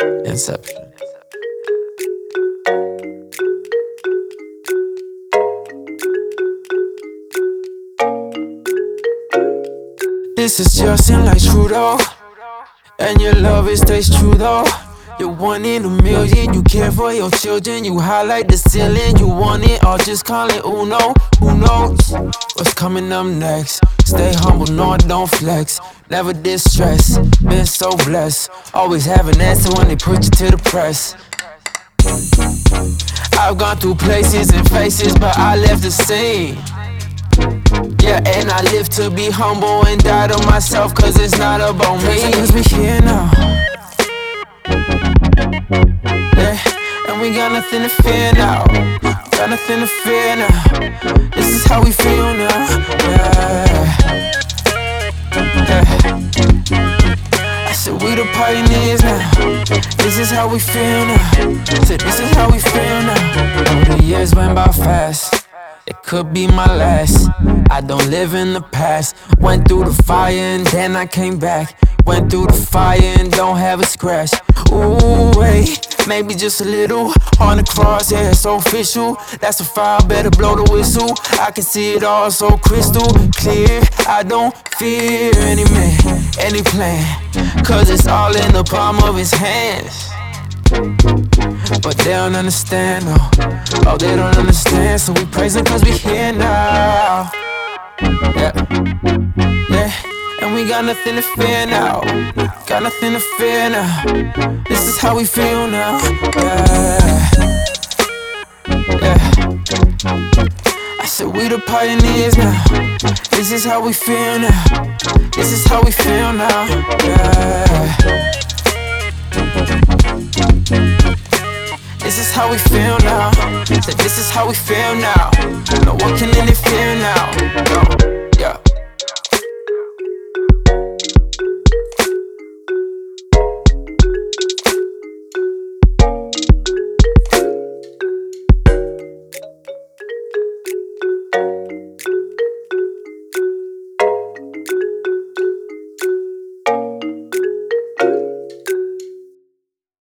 Inception. This is Justin like Trudeau. And your love, it stays true though. You're one in a million, you care for your children, you highlight the ceiling, you want it all, just call it Uno. Who knows what's coming up next? Stay humble, no, I don't flex. Never distress, been so blessed. Always have an answer when they put you to the press. I've gone through places and faces, but I left the scene. Yeah, and I live to be humble and die to myself, cause it's not about me. Cause we here now. Yeah, and we got nothing to fear now. Got nothing to fear now. This is how we feel now. Pioneers now. This is how we feel now. Said this is how we feel now. The years went by fast. It could be my last. I don't live in the past. Went through the fire and then I came back. Went through the fire and don't have a scratch. Ooh, maybe just a little on the cross, yeah, it's official. That's a fire, better blow the whistle. I can see it all so crystal clear. I don't fear any man, any plan, cause it's all in the palm of his hands. But they don't understand, no. Oh, they don't understand. So we praise Him cause we here now. Yeah. Yeah. And we got nothing to fear now. Got nothing to fear now. This is how we feel now. Yeah. Yeah. I said we the pioneers now. This is how we feel now. This is how we feel now. Yeah. This is how we feel now. This is how we feel now. No one can interfere now. No.